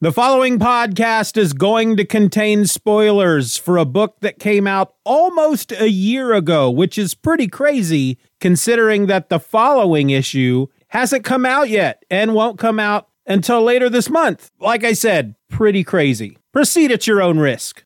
The following podcast is going to contain spoilers for a book that came out almost a year ago, which is pretty crazy considering that the following issue hasn't come out yet and won't come out until later this month. Like I said, pretty crazy. Proceed at your own risk.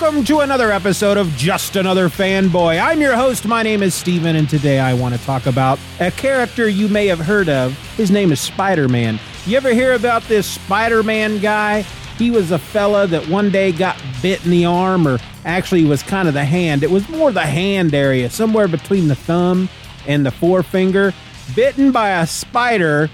Welcome to another episode of Just Another Fanboy. I'm your host. My name is Steven, and today I want to talk about a character you may have heard of. His name is Spider Man. You ever hear about this Spider Man guy? He was a fella that one day got bit in the arm, or actually was kind of the hand. It was more the hand area, somewhere between the thumb and the forefinger, bitten by a spider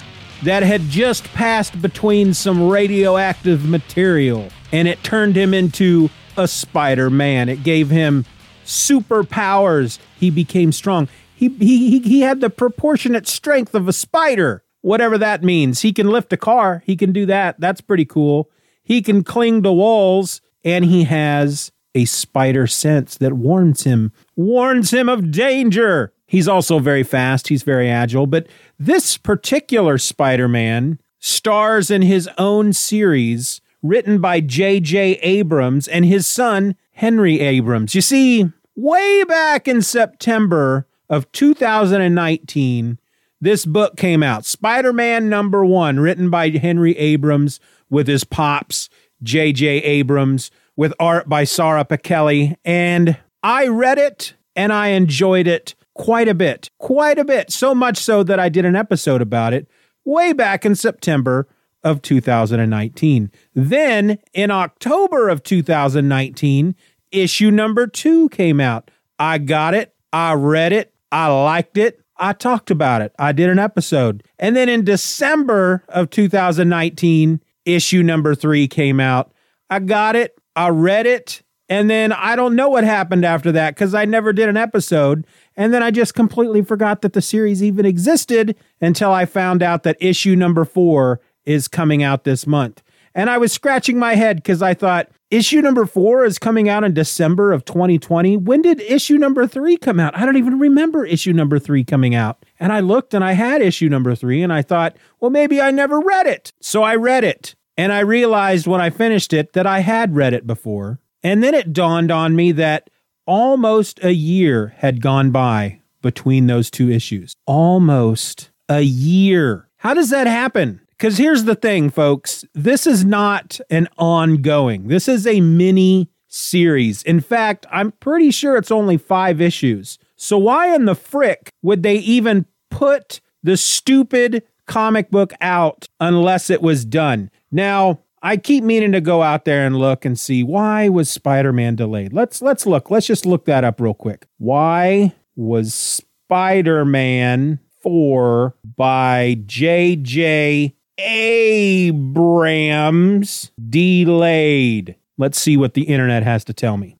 that had just passed between some radioactive material, and it turned him into a Spider Man. It gave him superpowers. He became strong. He, he, he had the proportionate strength of a spider, whatever that means. He can lift a car. He can do that. That's pretty cool. He can cling to walls, and he has a spider sense that warns him, warns him of danger. He's also very fast. He's very agile. But this particular Spider Man stars in his own series written by J.J. Abrams and his son, Henry Abrams. You see, way back in September of 2019, this book came out Spider Man number one, written by Henry Abrams with his pops, J.J. Abrams, with art by Sara Pichelli. And I read it and I enjoyed it quite a bit, quite a bit. So much so that I did an episode about it way back in September of 2019. Then in October of 2019, issue number two came out. I got it. I read it. I liked it. I talked about it. I did an episode. And then in December of 2019, issue number three came out. I got it. I read it. And then I don't know what happened after that because I never did an episode. And then I just completely forgot that the series even existed until I found out that issue number four is coming out this month. And I was scratching my head because I thought, issue number four is coming out in December of 2020. When did issue number three come out? I don't even remember issue number three coming out. And I looked and I had issue number three and I thought, well, maybe I never read it. So I read it. And I realized when I finished it that I had read it before. And then it dawned on me that almost a year had gone by between those two issues. Almost a year. How does that happen? Because here's the thing, folks this is not an ongoing, this is a mini series. In fact, I'm pretty sure it's only five issues. So, why in the frick would they even put the stupid comic book out unless it was done? Now, I keep meaning to go out there and look and see why was Spider-Man delayed. Let's let's look. Let's just look that up real quick. Why was Spider-Man 4 by JJ Abrams delayed. Let's see what the internet has to tell me.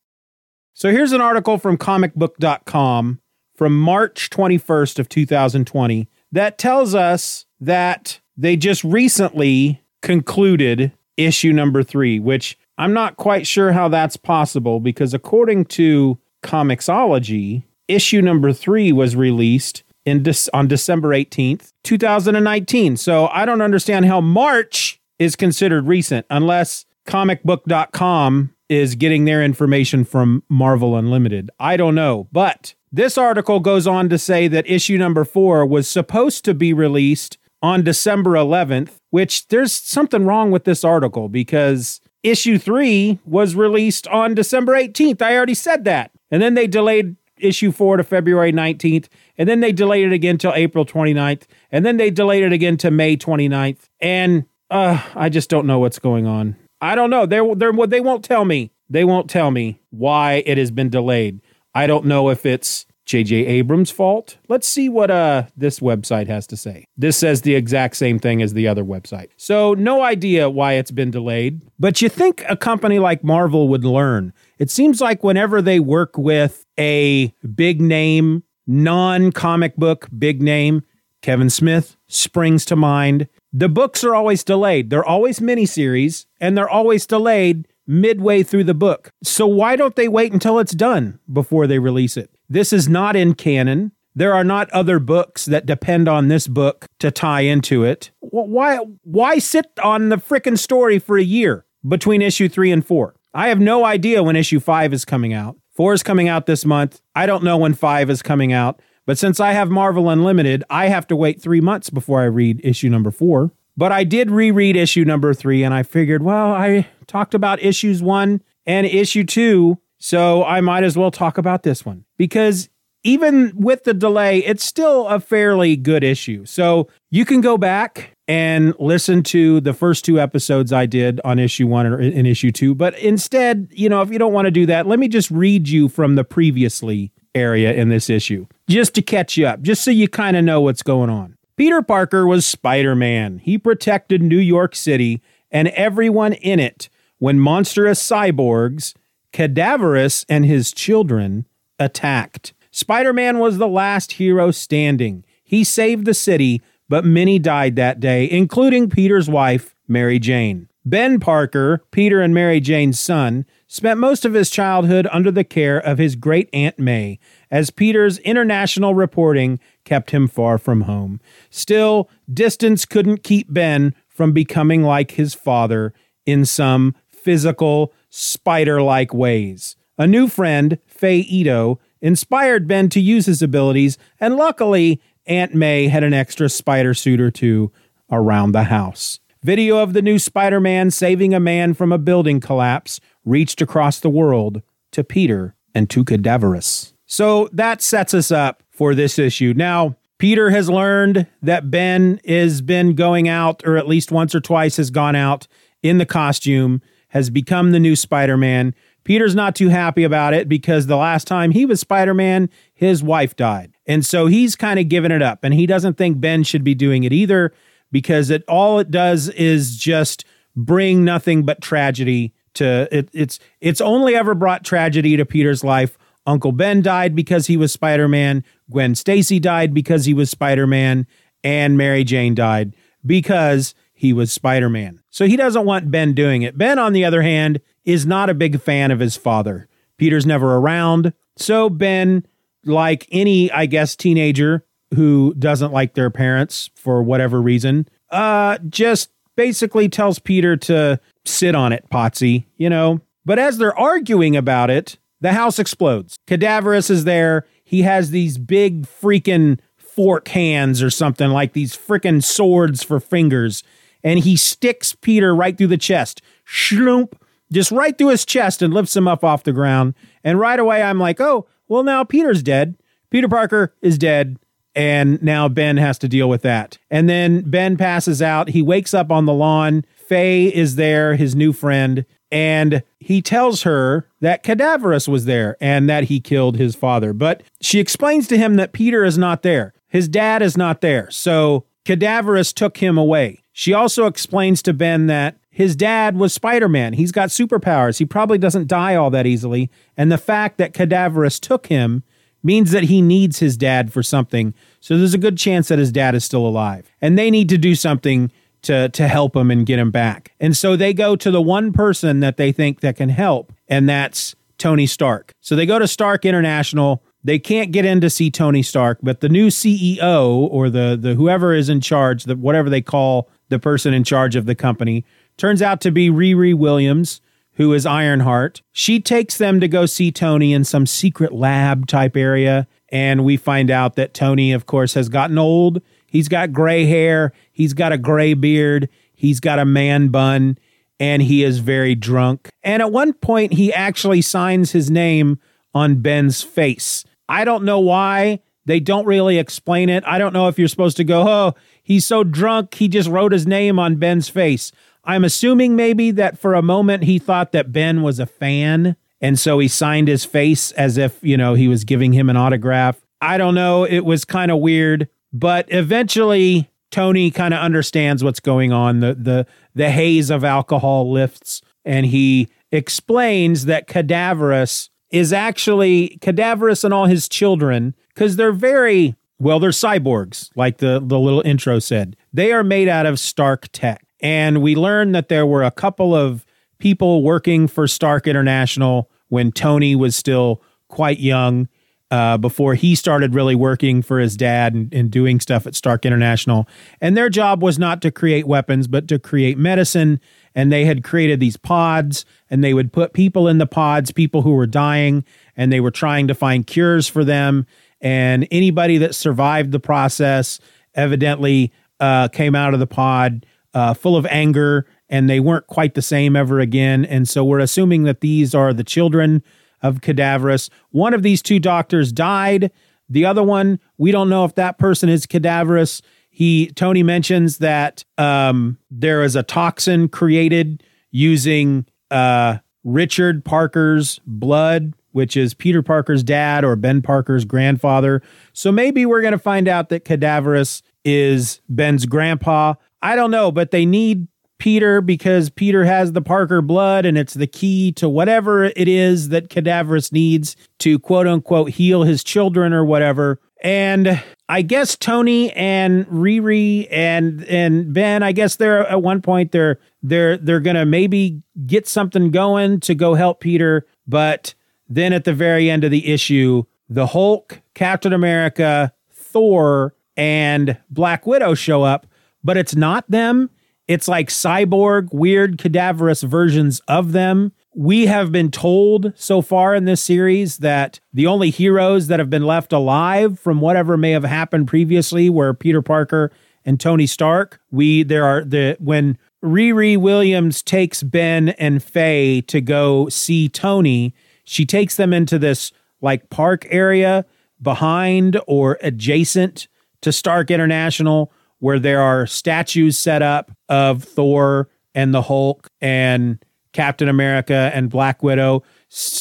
So here's an article from comicbook.com from March 21st of 2020 that tells us that they just recently concluded issue number 3, which I'm not quite sure how that's possible because according to Comixology, issue number 3 was released in De- on December 18th, 2019. So I don't understand how March is considered recent unless comicbook.com is getting their information from Marvel Unlimited. I don't know. But this article goes on to say that issue number 4 was supposed to be released on December 11th, which there's something wrong with this article because issue 3 was released on December 18th. I already said that. And then they delayed issue 4 to February 19th and then they delayed it again till April 29th, and then they delayed it again to May 29th. And uh, I just don't know what's going on. I don't know. They're, they're, they won't tell me. They won't tell me why it has been delayed. I don't know if it's J.J. Abrams' fault. Let's see what uh, this website has to say. This says the exact same thing as the other website. So, no idea why it's been delayed. But you think a company like Marvel would learn. It seems like whenever they work with a big name non comic book big name, Kevin Smith, springs to mind. The books are always delayed. They're always miniseries and they're always delayed midway through the book. So why don't they wait until it's done before they release it? This is not in canon. there are not other books that depend on this book to tie into it. Why why sit on the frickin' story for a year between issue 3 and 4? I have no idea when issue 5 is coming out. 4 is coming out this month. I don't know when 5 is coming out. But since I have Marvel Unlimited, I have to wait 3 months before I read issue number 4. But I did reread issue number 3 and I figured, well, I talked about issues 1 and issue 2 so I might as well talk about this one because even with the delay, it's still a fairly good issue. So you can go back and listen to the first two episodes I did on issue one or and issue two. But instead, you know, if you don't want to do that, let me just read you from the previously area in this issue just to catch you up, just so you kind of know what's going on. Peter Parker was Spider Man. He protected New York City and everyone in it when monstrous cyborgs, Cadaverous and his children, attacked. Spider Man was the last hero standing. He saved the city, but many died that day, including Peter's wife, Mary Jane. Ben Parker, Peter and Mary Jane's son, spent most of his childhood under the care of his great Aunt May, as Peter's international reporting kept him far from home. Still, distance couldn't keep Ben from becoming like his father in some physical, spider like ways. A new friend, Faye Ito, inspired Ben to use his abilities, and luckily, Aunt May had an extra spider suit or two around the house. Video of the new Spider Man saving a man from a building collapse reached across the world to Peter and to Cadaverous. So that sets us up for this issue. Now, Peter has learned that Ben has been going out, or at least once or twice has gone out in the costume, has become the new Spider Man. Peter's not too happy about it because the last time he was Spider Man, his wife died. And so he's kind of given it up. And he doesn't think Ben should be doing it either because it all it does is just bring nothing but tragedy to it, it's it's only ever brought tragedy to Peter's life. Uncle Ben died because he was Spider-Man, Gwen Stacy died because he was Spider-Man, and Mary Jane died because he was Spider-Man. So he doesn't want Ben doing it. Ben on the other hand is not a big fan of his father. Peter's never around. So Ben, like any, I guess, teenager who doesn't like their parents for whatever reason, uh, just basically tells Peter to sit on it, Potsy, you know. But as they're arguing about it, the house explodes. Cadaverous is there. He has these big freaking fork hands or something like these freaking swords for fingers. And he sticks Peter right through the chest. Shloomp just right through his chest and lifts him up off the ground. And right away, I'm like, oh, well, now Peter's dead. Peter Parker is dead. And now Ben has to deal with that. And then Ben passes out. He wakes up on the lawn. Faye is there, his new friend. And he tells her that Cadaverous was there and that he killed his father. But she explains to him that Peter is not there. His dad is not there. So Cadaverous took him away. She also explains to Ben that his dad was Spider Man. He's got superpowers. He probably doesn't die all that easily. And the fact that Cadaverous took him means that he needs his dad for something. So there's a good chance that his dad is still alive. And they need to do something to, to help him and get him back. And so they go to the one person that they think that can help, and that's Tony Stark. So they go to Stark International. They can't get in to see Tony Stark, but the new CEO or the the whoever is in charge, the whatever they call the person in charge of the company, Turns out to be Riri Williams, who is Ironheart. She takes them to go see Tony in some secret lab type area. And we find out that Tony, of course, has gotten old. He's got gray hair. He's got a gray beard. He's got a man bun. And he is very drunk. And at one point, he actually signs his name on Ben's face. I don't know why. They don't really explain it. I don't know if you're supposed to go, oh, he's so drunk, he just wrote his name on Ben's face. I'm assuming maybe that for a moment he thought that Ben was a fan. And so he signed his face as if, you know, he was giving him an autograph. I don't know. It was kind of weird. But eventually, Tony kind of understands what's going on. The, the, the haze of alcohol lifts, and he explains that Cadaverous is actually Cadaverous and all his children, because they're very, well, they're cyborgs, like the, the little intro said. They are made out of Stark tech. And we learned that there were a couple of people working for Stark International when Tony was still quite young. uh, before he started really working for his dad and, and doing stuff at Stark International. And their job was not to create weapons, but to create medicine. And they had created these pods, and they would put people in the pods, people who were dying, and they were trying to find cures for them. And anybody that survived the process evidently uh, came out of the pod uh, full of anger, and they weren't quite the same ever again. And so we're assuming that these are the children of Cadaverous. One of these two doctors died. The other one, we don't know if that person is Cadaverous. He Tony mentions that um, there is a toxin created using uh, Richard Parker's blood, which is Peter Parker's dad or Ben Parker's grandfather. So maybe we're going to find out that Cadaverous is Ben's grandpa. I don't know, but they need Peter because Peter has the Parker blood and it's the key to whatever it is that Cadaverous needs to quote unquote heal his children or whatever. And I guess Tony and Riri and and Ben, I guess they're at one point they're they're they're gonna maybe get something going to go help Peter, but then at the very end of the issue, the Hulk, Captain America, Thor, and Black Widow show up, but it's not them it's like cyborg, weird, cadaverous versions of them. We have been told so far in this series that the only heroes that have been left alive from whatever may have happened previously were Peter Parker and Tony Stark. We there are the when Riri Williams takes Ben and Faye to go see Tony, she takes them into this like park area behind or adjacent to Stark International where there are statues set up of Thor and the Hulk and Captain America and Black Widow.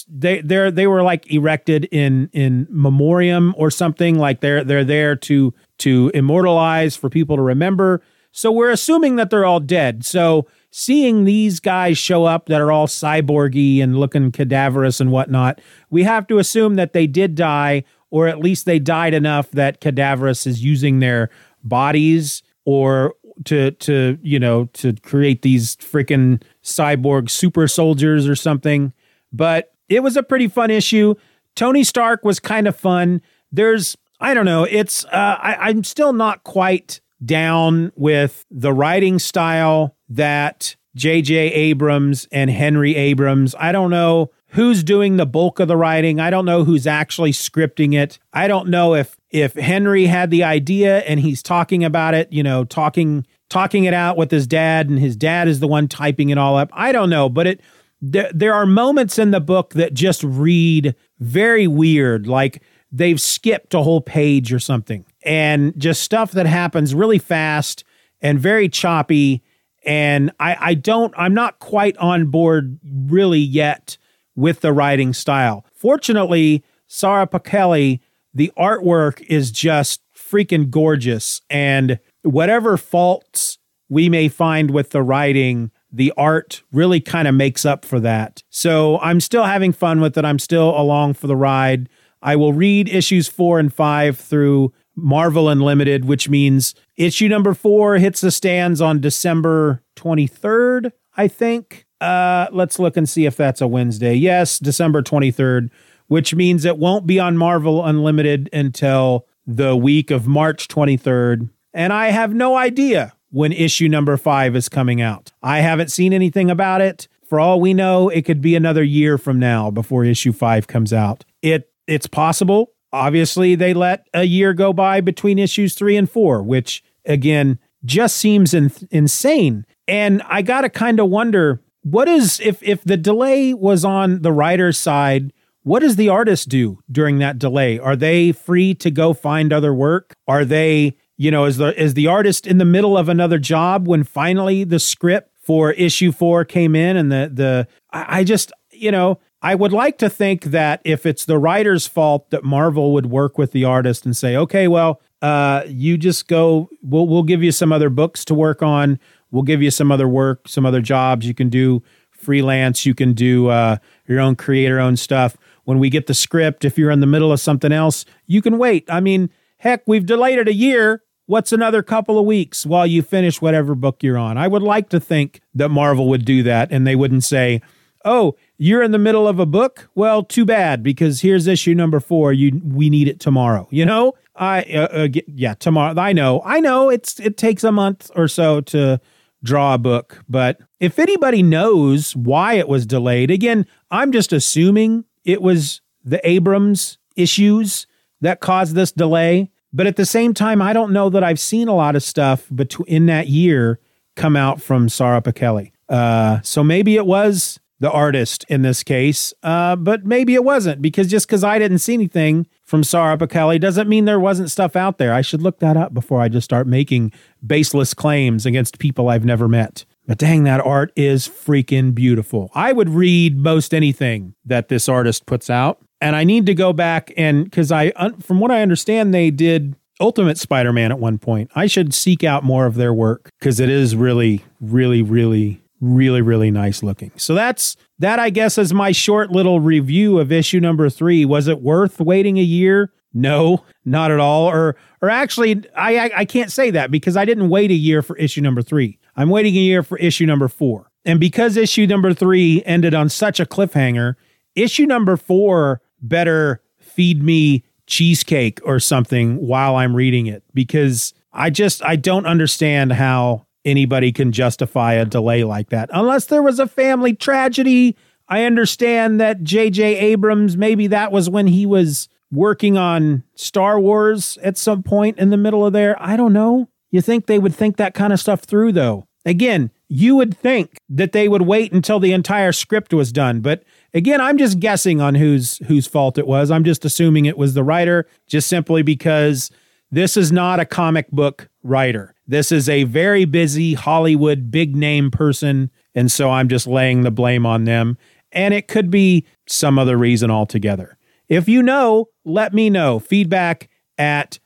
They they they were like erected in in memoriam or something like they're they're there to to immortalize for people to remember. So we're assuming that they're all dead. So seeing these guys show up that are all cyborgy and looking cadaverous and whatnot, we have to assume that they did die, or at least they died enough that cadaverous is using their bodies or to to you know to create these freaking cyborg super soldiers or something but it was a pretty fun issue tony stark was kind of fun there's i don't know it's uh, I, i'm still not quite down with the writing style that jj abrams and henry abrams i don't know who's doing the bulk of the writing. I don't know who's actually scripting it. I don't know if if Henry had the idea and he's talking about it, you know, talking talking it out with his dad and his dad is the one typing it all up. I don't know, but it there, there are moments in the book that just read very weird, like they've skipped a whole page or something. And just stuff that happens really fast and very choppy and I I don't I'm not quite on board really yet with the writing style. Fortunately, Sara Pichelli, the artwork is just freaking gorgeous. And whatever faults we may find with the writing, the art really kind of makes up for that. So I'm still having fun with it. I'm still along for the ride. I will read issues four and five through Marvel Unlimited, which means issue number four hits the stands on December 23rd, I think. Uh, let's look and see if that's a Wednesday. Yes, December 23rd, which means it won't be on Marvel Unlimited until the week of March 23rd. And I have no idea when issue number five is coming out. I haven't seen anything about it. For all we know, it could be another year from now before issue five comes out. It it's possible. Obviously, they let a year go by between issues three and four, which again just seems in, insane. And I gotta kind of wonder what is if if the delay was on the writer's side what does the artist do during that delay are they free to go find other work are they you know is the is the artist in the middle of another job when finally the script for issue 4 came in and the the I, I just you know I would like to think that if it's the writer's fault that Marvel would work with the artist and say okay well uh you just go we'll we'll give you some other books to work on We'll give you some other work, some other jobs you can do freelance. You can do uh, your own creator own stuff. When we get the script, if you're in the middle of something else, you can wait. I mean, heck, we've delayed it a year. What's another couple of weeks while you finish whatever book you're on? I would like to think that Marvel would do that and they wouldn't say, oh, you're in the middle of a book. Well, too bad because here's issue number four. You we need it tomorrow. You know, I uh, uh, yeah tomorrow. I know, I know. It's it takes a month or so to draw a book, but if anybody knows why it was delayed, again, I'm just assuming it was the Abrams issues that caused this delay. But at the same time, I don't know that I've seen a lot of stuff between in that year come out from Sara Pichelli. Uh, so maybe it was the artist in this case, uh, but maybe it wasn't because just because I didn't see anything from Sara Pichelli doesn't mean there wasn't stuff out there. I should look that up before I just start making baseless claims against people I've never met. But dang, that art is freaking beautiful. I would read most anything that this artist puts out. And I need to go back and because I, from what I understand, they did Ultimate Spider Man at one point. I should seek out more of their work because it is really, really, really, really, really nice looking. So that's that, I guess, is my short little review of issue number three. Was it worth waiting a year? No, not at all. Or, or actually, I, I, I can't say that because I didn't wait a year for issue number three. I'm waiting a year for issue number four. And because issue number three ended on such a cliffhanger, issue number four better feed me cheesecake or something while I'm reading it because I just I don't understand how anybody can justify a delay like that unless there was a family tragedy. I understand that J.J. Abrams maybe that was when he was working on Star Wars at some point in the middle of there. I don't know. You think they would think that kind of stuff through though. Again, you would think that they would wait until the entire script was done, but Again, I'm just guessing on whose whose fault it was. I'm just assuming it was the writer, just simply because this is not a comic book writer. This is a very busy Hollywood big name person, and so I'm just laying the blame on them. And it could be some other reason altogether. If you know, let me know. Feedback at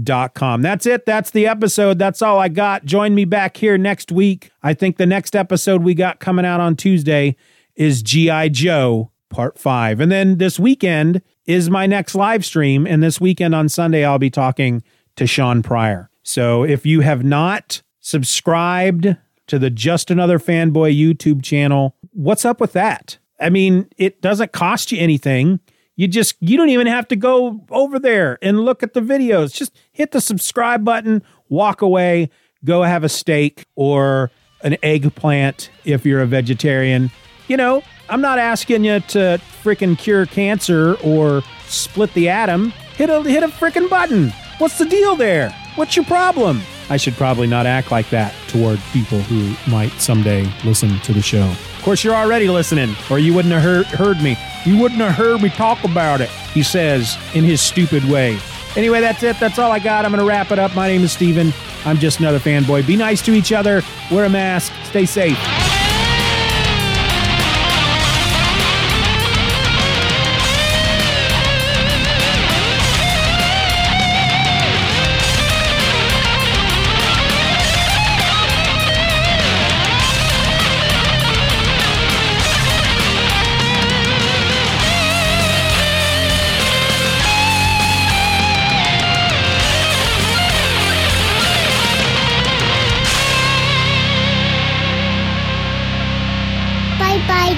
StephenOrelse.com. That's it. That's the episode. That's all I got. Join me back here next week. I think the next episode we got coming out on Tuesday is G.I. Joe Part 5. And then this weekend is my next live stream. And this weekend on Sunday, I'll be talking to Sean Pryor. So if you have not subscribed to the Just Another Fanboy YouTube channel, what's up with that? I mean, it doesn't cost you anything. You just you don't even have to go over there and look at the videos. Just hit the subscribe button, walk away, go have a steak or an eggplant if you're a vegetarian you know, I'm not asking you to freaking cure cancer or split the atom. Hit a hit a freaking button. What's the deal there? What's your problem? I should probably not act like that toward people who might someday listen to the show. Of course, you're already listening, or you wouldn't have heard, heard me. You wouldn't have heard me talk about it, he says in his stupid way. Anyway, that's it. That's all I got. I'm going to wrap it up. My name is Steven. I'm just another fanboy. Be nice to each other, wear a mask, stay safe.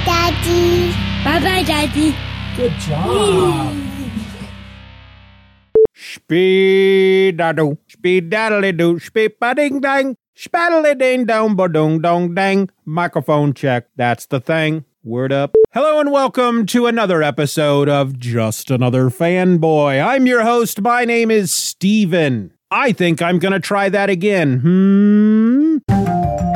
Daddy. Bye, bye, Daddy. Good job. Speed daddle, speed daddly doo, speed ding dang, spaddly ding dong, ba dong dong dang. Microphone check. That's the thing. Word up. Hello and welcome to another episode of Just Another Fanboy. I'm your host. My name is Steven. I think I'm going to try that again. Hmm.